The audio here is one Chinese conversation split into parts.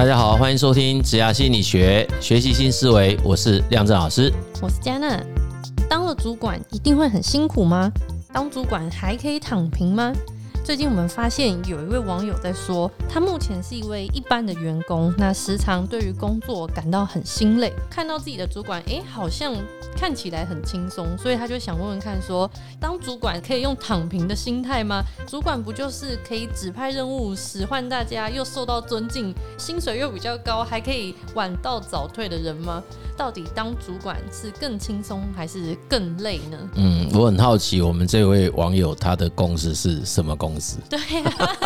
大家好，欢迎收听职涯心理学，学习新思维。我是亮正老师，我是嘉娜。当了主管一定会很辛苦吗？当主管还可以躺平吗？最近我们发现有一位网友在说，他目前是一位一般的员工，那时常对于工作感到很心累，看到自己的主管，哎，好像看起来很轻松，所以他就想问问看说，说当主管可以用躺平的心态吗？主管不就是可以指派任务、使唤大家，又受到尊敬，薪水又比较高，还可以晚到早退的人吗？到底当主管是更轻松还是更累呢？嗯，我很好奇，我们这位网友他的公司是什么公司？对啊，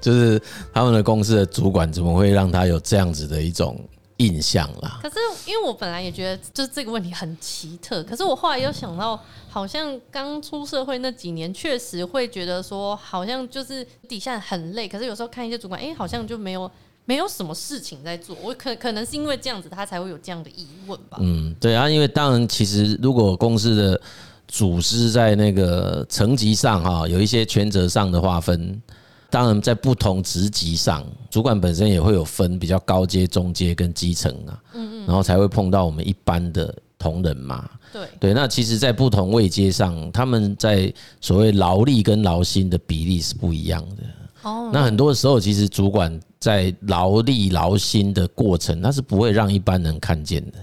就是他们的公司的主管怎么会让他有这样子的一种印象啦？可是因为我本来也觉得就是这个问题很奇特，可是我后来又想到，好像刚出社会那几年，确实会觉得说，好像就是底下很累，可是有时候看一些主管，哎，好像就没有。没有什么事情在做，我可可能是因为这样子，他才会有这样的疑问吧。嗯，对啊，因为当然，其实如果公司的组织在那个层级上哈，有一些权责上的划分，当然在不同职级上，主管本身也会有分比较高阶、中阶跟基层啊。嗯嗯。然后才会碰到我们一般的同仁嘛。对对，那其实，在不同位阶上，他们在所谓劳力跟劳心的比例是不一样的。哦。那很多时候，其实主管。在劳力劳心的过程，他是不会让一般人看见的，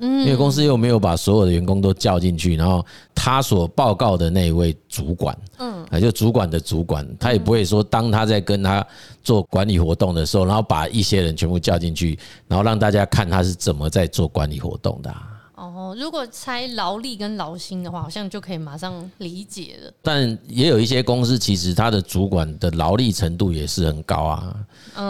嗯，因为公司又没有把所有的员工都叫进去，然后他所报告的那一位主管，嗯，就主管的主管，他也不会说，当他在跟他做管理活动的时候，然后把一些人全部叫进去，然后让大家看他是怎么在做管理活动的。哦，如果猜劳力跟劳心的话，好像就可以马上理解了。但也有一些公司，其实他的主管的劳力程度也是很高啊，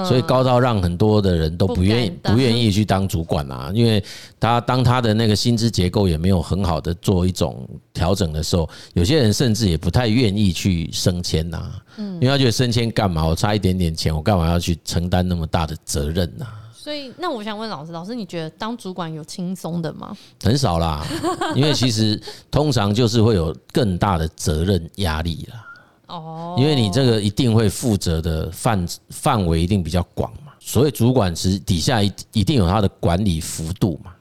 所以高到让很多的人都不愿意不愿意去当主管啊，因为他当他的那个薪资结构也没有很好的做一种调整的时候，有些人甚至也不太愿意去升迁呐，因为他觉得升迁干嘛？我差一点点钱，我干嘛要去承担那么大的责任呢？所以，那我想问老师，老师你觉得当主管有轻松的吗？很少啦，因为其实通常就是会有更大的责任压力啦。哦，因为你这个一定会负责的范范围一定比较广嘛。所以主管是底下一一定有他的管理幅度嘛，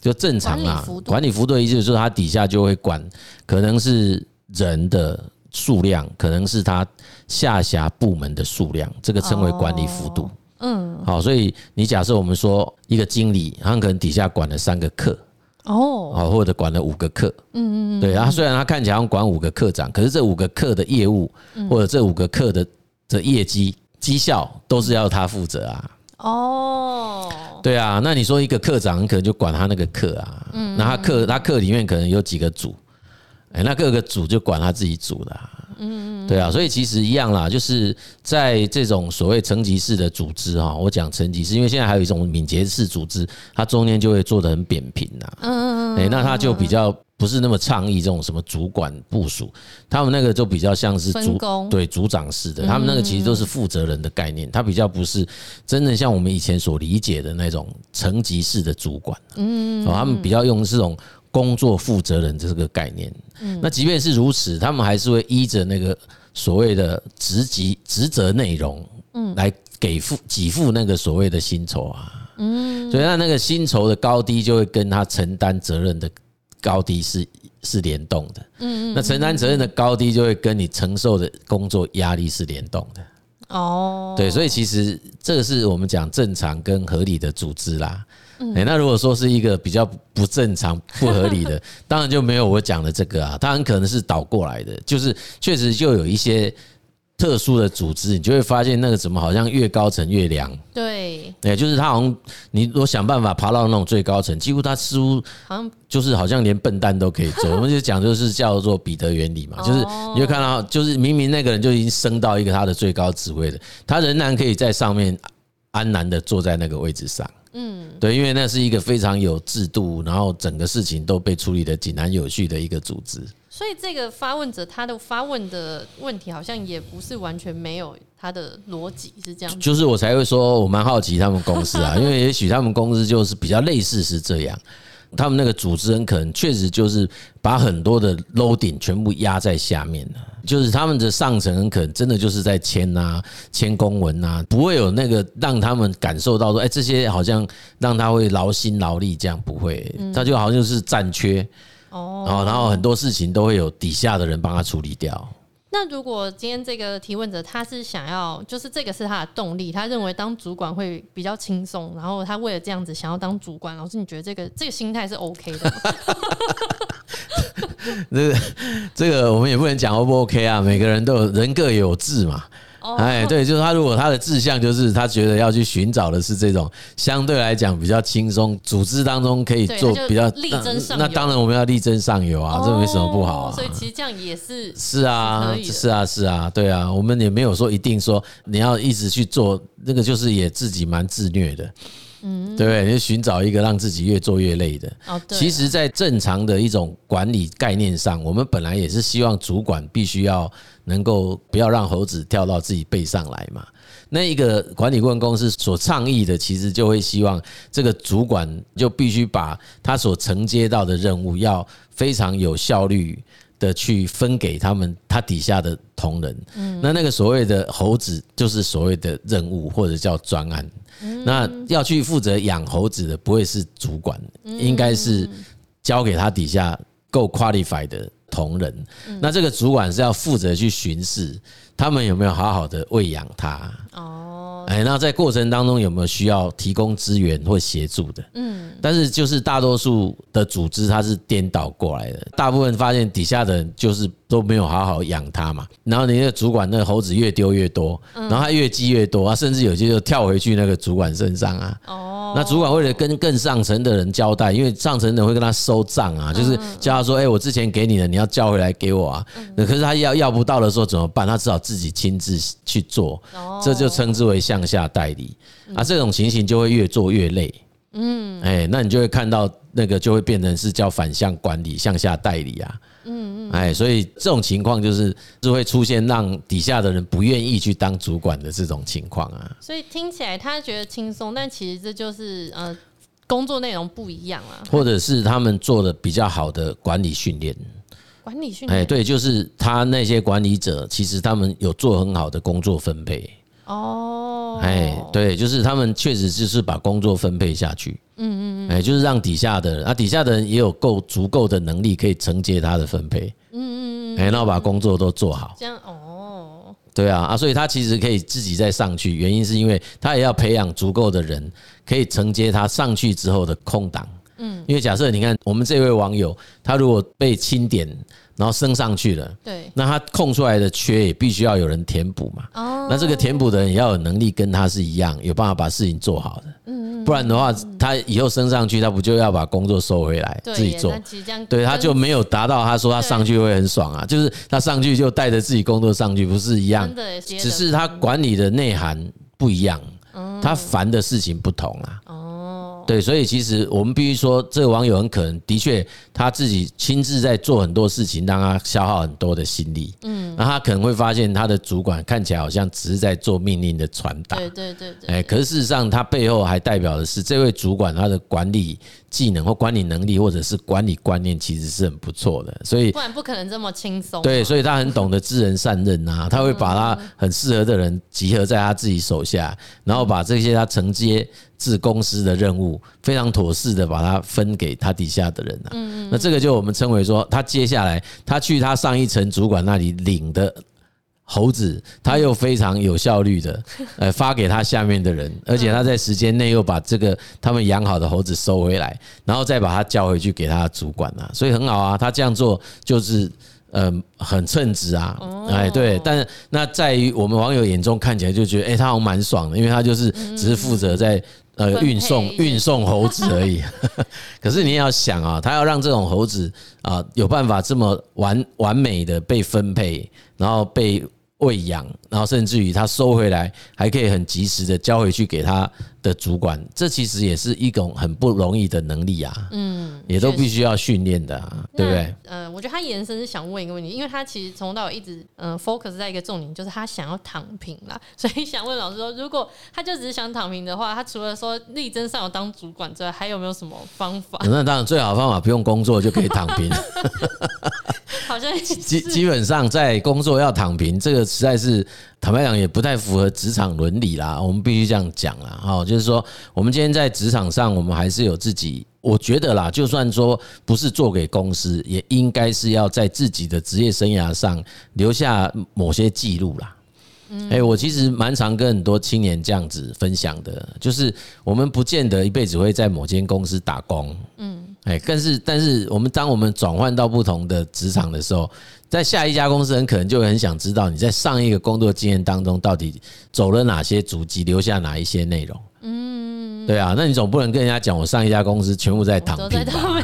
就正常啊。管理幅度的意思就是说，他底下就会管，可能是人的数量，可能是他下辖部门的数量，这个称为管理幅度。嗯，好，所以你假设我们说一个经理，他可能底下管了三个课，哦，好，或者管了五个课，嗯嗯嗯，对，他虽然他看起来管五个课长，可是这五个课的业务或者这五个课的的业绩绩效都是要他负责啊。哦，对啊，那你说一个课长可能就管他那个课啊，嗯，那他课他课里面可能有几个组，哎，那各个组就管他自己组的。嗯，对啊，所以其实一样啦，就是在这种所谓层级式的组织哈，我讲层级式，因为现在还有一种敏捷式组织，它中间就会做得很扁平呐。嗯嗯，那它就比较不是那么倡议这种什么主管部署，他们那个就比较像是组对组长式的，他们那个其实都是负责人的概念，它比较不是真的像我们以前所理解的那种层级式的主管。嗯，他们比较用这种。工作负责人这个概念，那即便是如此，他们还是会依着那个所谓的职级职责内容，嗯，来给付给付那个所谓的薪酬啊，嗯，所以他那个薪酬的高低就会跟他承担责任的高低是是联动的，嗯，那承担责任的高低就会跟你承受的工作压力是联动的，哦，对，所以其实这个是我们讲正常跟合理的组织啦。哎，那如果说是一个比较不正常、不合理的，当然就没有我讲的这个啊，它很可能是倒过来的，就是确实就有一些特殊的组织，你就会发现那个怎么好像越高层越凉。对，哎，就是他好像你如果想办法爬到那种最高层，几乎他似乎好像就是好像连笨蛋都可以做。我们就讲就是叫做彼得原理嘛，就是你会看到，就是明明那个人就已经升到一个他的最高职位了，他仍然可以在上面安然的坐在那个位置上。嗯，对，因为那是一个非常有制度，然后整个事情都被处理的井然有序的一个组织。所以这个发问者他的发问的问题好像也不是完全没有他的逻辑，是这样。就是我才会说我蛮好奇他们公司啊，因为也许他们公司就是比较类似是这样。他们那个组织很可能确实就是把很多的 loading 全部压在下面了，就是他们的上层很可能真的就是在签啊、签公文啊，不会有那个让他们感受到说，哎，这些好像让他会劳心劳力这样，不会，他就好像是战缺哦，然后很多事情都会有底下的人帮他处理掉。那如果今天这个提问者他是想要，就是这个是他的动力，他认为当主管会比较轻松，然后他为了这样子想要当主管，老师你觉得这个这个心态是 OK 的吗？这个这个我们也不能讲 O 不 OK 啊，每个人都有人各有志嘛。哎，对，就是他。如果他的志向就是他觉得要去寻找的是这种相对来讲比较轻松，组织当中可以做比较力争上游。那当然我们要力争上游啊，这没什么不好啊。所以其实这样也是是啊，是啊，是啊，对啊，我们也没有说一定说你要一直去做那个，就是也自己蛮自虐的。嗯，对，你寻找一个让自己越做越累的。哦，对。其实，在正常的一种管理概念上，我们本来也是希望主管必须要能够不要让猴子跳到自己背上来嘛。那一个管理顾问公司所倡议的，其实就会希望这个主管就必须把他所承接到的任务要非常有效率的去分给他们他底下的同仁。嗯，那那个所谓的猴子，就是所谓的任务或者叫专案。那要去负责养猴子的不会是主管，应该是交给他底下够 qualified 的同仁。那这个主管是要负责去巡视他们有没有好好的喂养他。哎，那在过程当中有没有需要提供资源或协助的？嗯，但是就是大多数的组织它是颠倒过来的，大部分发现底下的人就是都没有好好养它嘛，然后你那个主管那个猴子越丢越多，然后它越积越多啊，甚至有些就跳回去那个主管身上啊。哦，那主管为了跟更上层的人交代，因为上层的人会跟他收账啊，就是叫他说：“哎，我之前给你的，你要交回来给我啊。”那可是他要要不到的时候怎么办？他只好自己亲自去做，这就称之为向下代理啊。这种情形就会越做越累。嗯，哎，那你就会看到那个就会变成是叫反向管理、向下代理啊。嗯嗯，哎，所以这种情况就是就会出现让底下的人不愿意去当主管的这种情况啊。所以听起来他觉得轻松，但其实这就是呃工作内容不一样啊，或者是他们做的比较好的管理训练。管理训练，哎，对，就是他那些管理者其实他们有做很好的工作分配。哦，哎，对，就是他们确实就是把工作分配下去，嗯嗯嗯，哎，就是让底下的人，啊，底下的人也有够足够的能力可以承接他的分配，嗯嗯嗯，哎，然后把工作都做好，这样哦，对啊，啊，所以他其实可以自己再上去，原因是因为他也要培养足够的人可以承接他上去之后的空档，嗯，因为假设你看我们这位网友，他如果被清点。然后升上去了，对，那他空出来的缺也必须要有人填补嘛。哦，那这个填补的人也要有能力跟他是一样，有办法把事情做好的。嗯，不然的话，他以后升上去，他不就要把工作收回来自己做？对，他就没有达到他说他上去会很爽啊，就是他上去就带着自己工作上去，不是一样？只是他管理的内涵不一样，他烦的事情不同啊。对，所以其实我们必须说，这个网友很可能的确他自己亲自在做很多事情，让他消耗很多的心力。嗯，那他可能会发现他的主管看起来好像只是在做命令的传达。对对对对。哎，可是事实上，他背后还代表的是这位主管他的管理技能或管理能力，或者是管理观念，其实是很不错的。所以不然不可能这么轻松。对，所以他很懂得知人善任呐，他会把他很适合的人集合在他自己手下，然后把这些他承接。治公司的任务非常妥适的把它分给他底下的人啊，那这个就我们称为说，他接下来他去他上一层主管那里领的猴子，他又非常有效率的 呃发给他下面的人，而且他在时间内又把这个他们养好的猴子收回来，然后再把它叫回去给他的主管啊，所以很好啊，他这样做就是。嗯，很称职啊，哎，对，但是那在于我们网友眼中看起来就觉得，哎，他好像蛮爽的，因为他就是只是负责在呃运送运送猴子而已。可是你也要想啊，他要让这种猴子啊有办法这么完完美的被分配，然后被喂养，然后甚至于他收回来还可以很及时的交回去给他的主管，这其实也是一种很不容易的能力啊。嗯，也都必须要训练的，啊，对不对？嗯，我觉得他延伸是想问一个问题，因为他其实从头到尾一直嗯 focus 在一个重点，就是他想要躺平啦，所以想问老师说，如果他就只是想躺平的话，他除了说力争上游当主管之外，还有没有什么方法？那当然，最好的方法不用工作就可以躺平。好像基基本上在工作要躺平，这个实在是坦白讲也不太符合职场伦理啦。我们必须这样讲啦，哈，就是说我们今天在职场上，我们还是有自己，我觉得啦，就算说不是做给公司，也应该是要在自己的职业生涯上留下某些记录啦。哎，我其实蛮常跟很多青年这样子分享的，就是我们不见得一辈子会在某间公司打工，嗯。哎，但是但是，我们当我们转换到不同的职场的时候，在下一家公司，很可能就会很想知道你在上一个工作经验当中到底走了哪些足迹，留下哪一些内容。嗯，对啊，那你总不能跟人家讲我上一家公司全部在躺平吧？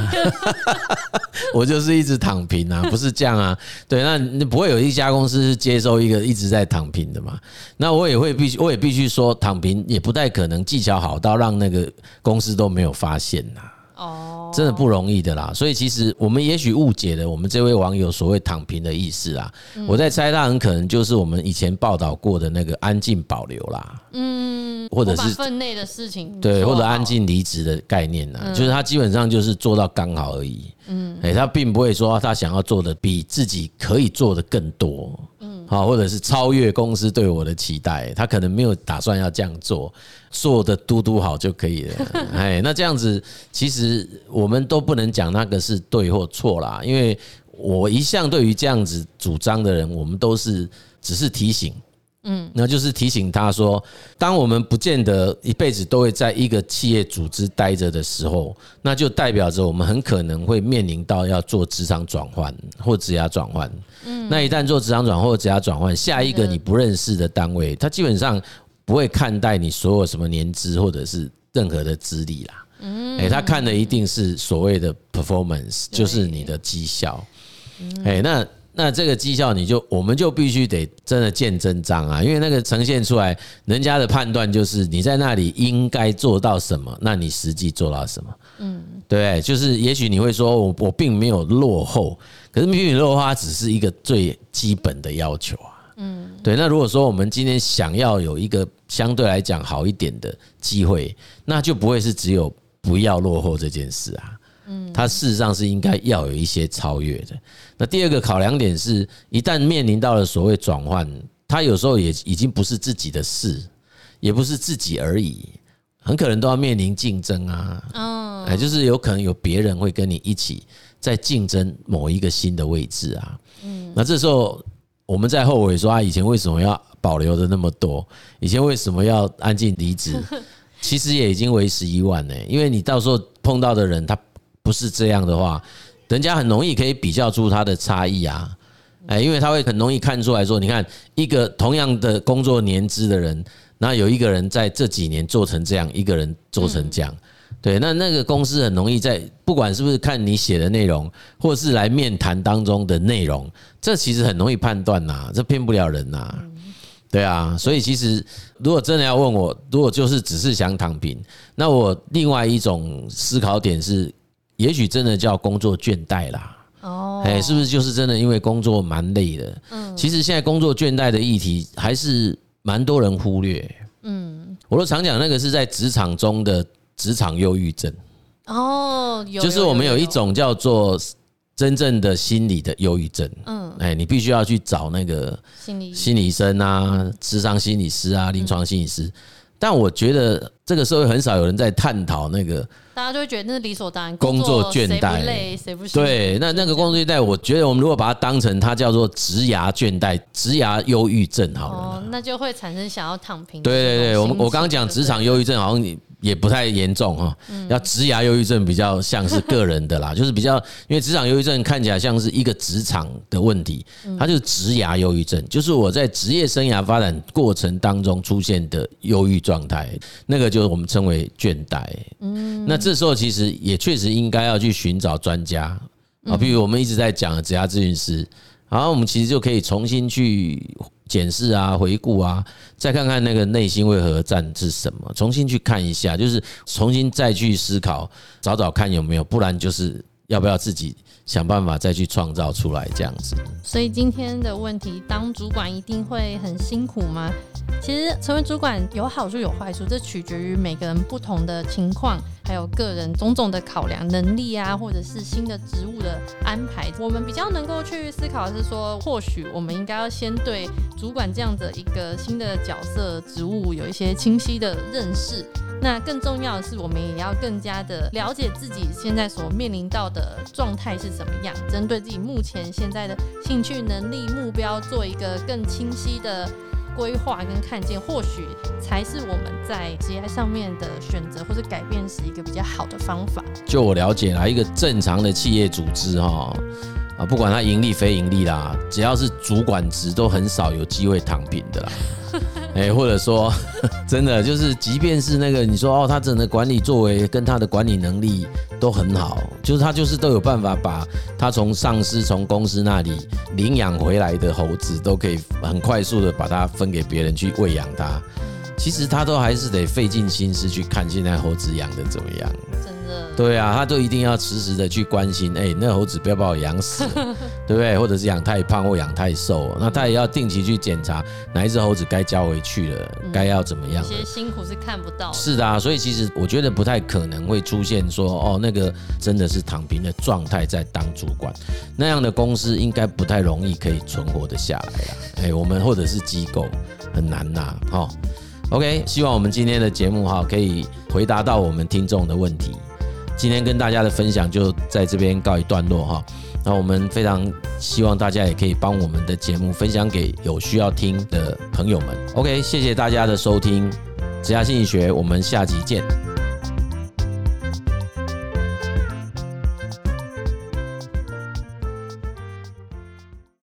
我就是一直躺平啊，不是这样啊。对，那你不会有一家公司是接收一个一直在躺平的嘛？那我也会必须，我也必须说，躺平也不太可能技巧好到让那个公司都没有发现呐。哦，真的不容易的啦，所以其实我们也许误解了我们这位网友所谓躺平的意思啊。我在猜他很可能就是我们以前报道过的那个安静保留啦，嗯，或者是分内的事情，对，或者安静离职的概念呢，就是他基本上就是做到刚好而已，嗯，哎，他并不会说他想要做的比自己可以做的更多，嗯，好，或者是超越公司对我的期待，他可能没有打算要这样做。做的嘟嘟好就可以了，哎，那这样子其实我们都不能讲那个是对或错啦，因为我一向对于这样子主张的人，我们都是只是提醒，嗯，那就是提醒他说，当我们不见得一辈子都会在一个企业组织待着的时候，那就代表着我们很可能会面临到要做职场转换或职涯转换，嗯，那一旦做职场转换或职涯转换，下一个你不认识的单位，它基本上。不会看待你所有什么年资或者是任何的资历啦，嗯，他看的一定是所谓的 performance，就是你的绩效，哎，那那这个绩效你就我们就必须得真的见真章啊，因为那个呈现出来，人家的判断就是你在那里应该做到什么，那你实际做到什么，嗯，对，就是也许你会说我我并没有落后，可是比你落后它只是一个最基本的要求啊。嗯，对。那如果说我们今天想要有一个相对来讲好一点的机会，那就不会是只有不要落后这件事啊。嗯，它事实上是应该要有一些超越的。那第二个考量点是，一旦面临到了所谓转换，它有时候也已经不是自己的事，也不是自己而已，很可能都要面临竞争啊。嗯，哎，就是有可能有别人会跟你一起在竞争某一个新的位置啊。嗯，那这时候。我们在后悔说啊，以前为什么要保留的那么多？以前为什么要安静离职？其实也已经为时已晚呢。因为你到时候碰到的人，他不是这样的话，人家很容易可以比较出他的差异啊。哎，因为他会很容易看出来说，你看一个同样的工作年资的人，那有一个人在这几年做成这样，一个人做成这样。对，那那个公司很容易在不管是不是看你写的内容，或是来面谈当中的内容，这其实很容易判断呐，这骗不了人呐。对啊，所以其实如果真的要问我，如果就是只是想躺平，那我另外一种思考点是，也许真的叫工作倦怠啦。哦，哎，是不是就是真的因为工作蛮累的？嗯，其实现在工作倦怠的议题还是蛮多人忽略。嗯，我都常讲那个是在职场中的。职场忧郁症哦，就是我们有一种叫做真正的心理的忧郁症。嗯，哎，你必须要去找那个心理心理医生啊、智商心理师啊、临床心理师。但我觉得这个社会很少有人在探讨那个，大家就会觉得那是理所当然。工作倦怠，累谁不对？那那个工作倦怠，我觉得我们如果把它当成它叫做职涯倦怠、职涯忧郁症好了，哦，那就会产生想要躺平。对对对，我们我刚刚讲职场忧郁症，好像你。也不太严重哈，要职涯忧郁症比较像是个人的啦，就是比较因为职场忧郁症看起来像是一个职场的问题，它就是职涯忧郁症，就是我在职业生涯发展过程当中出现的忧郁状态，那个就是我们称为倦怠。嗯，那这时候其实也确实应该要去寻找专家啊，比如我们一直在讲的职涯咨询师，然后我们其实就可以重新去检视啊、回顾啊，再看看那个内心为何战是什么，重新去看一下，就是重新再去思考，找找看有没有，不然就是要不要自己。想办法再去创造出来这样子。所以今天的问题，当主管一定会很辛苦吗？其实成为主管有好处有坏处，这取决于每个人不同的情况，还有个人种种的考量能力啊，或者是新的职务的安排。我们比较能够去思考的是说，或许我们应该要先对主管这样的一个新的角色职务有一些清晰的认识。那更重要的是，我们也要更加的了解自己现在所面临到的状态是怎么样，针对自己目前现在的兴趣、能力、目标，做一个更清晰的规划跟看见，或许才是我们在职业上面的选择或者改变时一个比较好的方法。就我了解啦，一个正常的企业组织哈啊，不管他盈利非盈利啦，只要是主管职，都很少有机会躺平的啦。哎，或者说，真的就是，即便是那个你说哦，他整个管理作为跟他的管理能力都很好，就是他就是都有办法把他从上司从公司那里领养回来的猴子，都可以很快速的把它分给别人去喂养它。其实他都还是得费尽心思去看现在猴子养的怎么样。对啊，他就一定要时时的去关心，哎，那猴子不要把我养死，对不对？或者是养太胖或养太瘦，那他也要定期去检查哪一只猴子该交回去了，该要怎么样？其实辛苦是看不到。是的啊，所以其实我觉得不太可能会出现说，哦，那个真的是躺平的状态在当主管，那样的公司应该不太容易可以存活的下来了。哎，我们或者是机构很难呐，哈。OK，希望我们今天的节目哈可以回答到我们听众的问题。今天跟大家的分享就在这边告一段落哈，那我们非常希望大家也可以帮我们的节目分享给有需要听的朋友们。OK，谢谢大家的收听，职涯心理学，我们下集见。